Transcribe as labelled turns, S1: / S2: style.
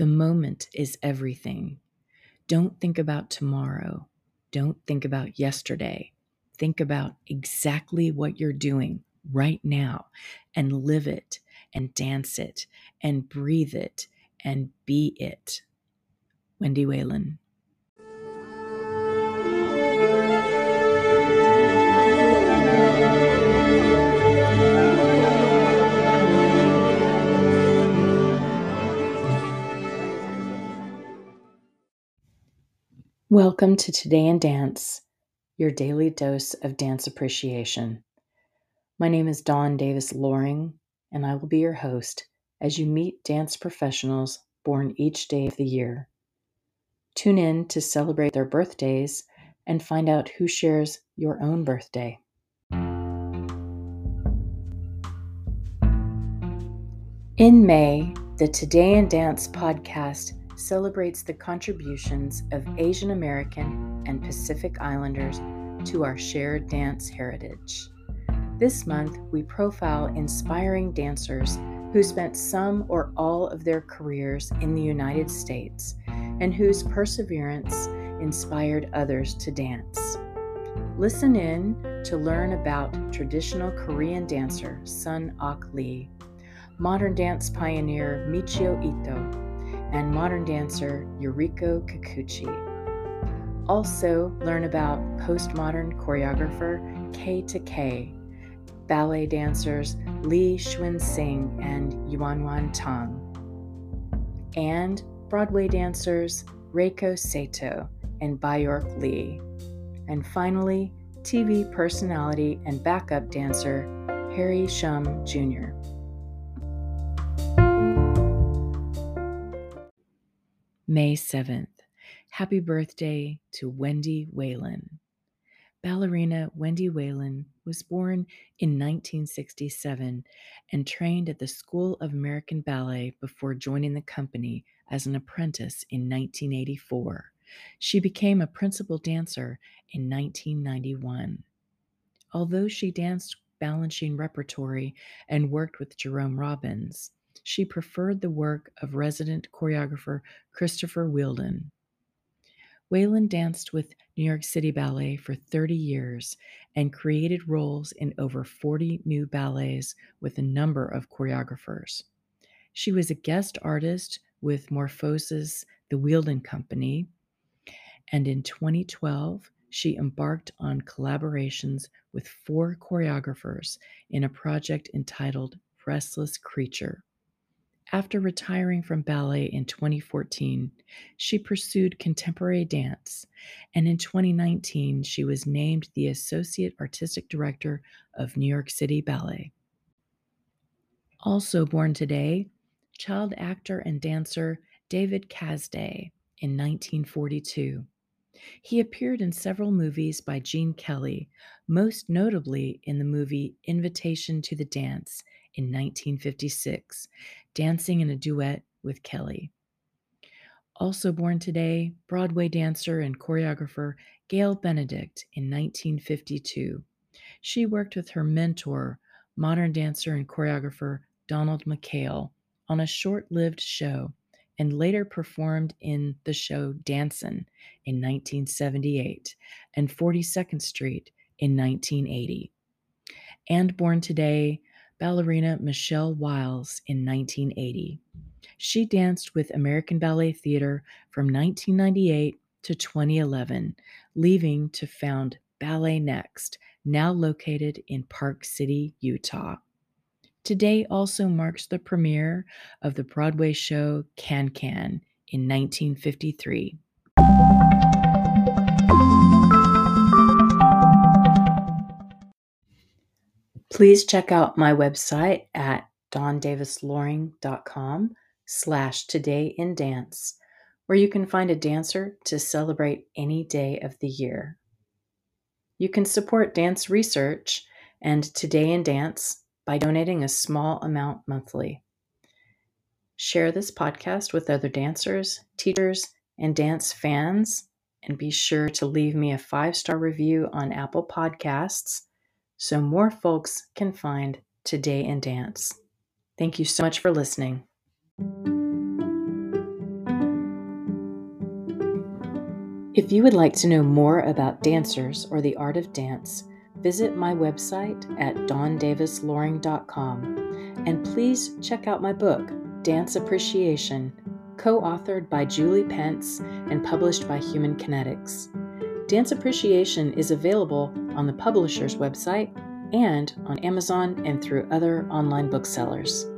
S1: The moment is everything. Don't think about tomorrow. Don't think about yesterday. Think about exactly what you're doing right now and live it and dance it and breathe it and be it. Wendy Whelan. Welcome to Today in Dance, your daily dose of dance appreciation. My name is Dawn Davis Loring, and I will be your host as you meet dance professionals born each day of the year. Tune in to celebrate their birthdays and find out who shares your own birthday. In May, the Today in Dance podcast celebrates the contributions of Asian American and Pacific Islanders to our shared dance heritage. This month, we profile inspiring dancers who spent some or all of their careers in the United States and whose perseverance inspired others to dance. Listen in to learn about traditional Korean dancer Sun Ok Lee, modern dance pioneer Michio Ito, and modern dancer Yuriko Kikuchi. Also, learn about postmodern choreographer Kei Takei, ballet dancers Li Cunxin and Yuan Yuan Tan, and Broadway dancers Reiko Sato and Baayork Lee. And finally, TV personality and backup dancer Harry Shum Jr. May 7th. Happy birthday to Wendy Whelan. Ballerina Wendy Whelan was born in 1967 and trained at the School of American Ballet before joining the company as an apprentice in 1984. She became a principal dancer in 1991. Although she danced Balanchine repertory and worked with Jerome Robbins, she preferred the work of resident choreographer Christopher Wheeldon. Whelan danced with New York City Ballet for 30 years and created roles in over 40 new ballets with a number of choreographers. She was a guest artist with Morphoses, the Wheeldon Company, and in 2012, she embarked on collaborations with four choreographers in a project entitled Restless Creature. After retiring from ballet in 2014, she pursued contemporary dance, and in 2019, she was named the Associate Artistic Director of New York City Ballet. Also born today, child actor and dancer David Kasday in 1942. He appeared in several movies by Gene Kelly, most notably in the movie Invitation to the Dance in 1956, dancing in a duet with Kelly. Also born today, Broadway dancer and choreographer Gail Benedict in 1952. She worked with her mentor, modern dancer and choreographer Donald McKayle, on a short lived show and later performed in the show Dancin' in 1978 and 42nd Street in 1980. And born today, ballerina Michele Wiles in 1980. She danced with American Ballet Theater from 1998 to 2011, leaving to found Ballet Next, now located in Park City, Utah. Today also marks the premiere of the Broadway show Can Can in 1953. Please check out my website at dawndavisloring.com slash today in dance, where you can find a dancer to celebrate any day of the year. You can support dance research and Today in Dance by donating a small amount monthly. Share this podcast with other dancers, teachers, and dance fans, and be sure to leave me a five star review on Apple Podcasts so more folks can find Today in Dance. Thank you so much for listening. If you would like to know more about dancers or the art of dance, visit my website at dawndavisloring.com and please check out my book, Dance Appreciation, co authored by Julie Pence and published by Human Kinetics. Dance Appreciation is available on the publisher's website and on Amazon and through other online booksellers.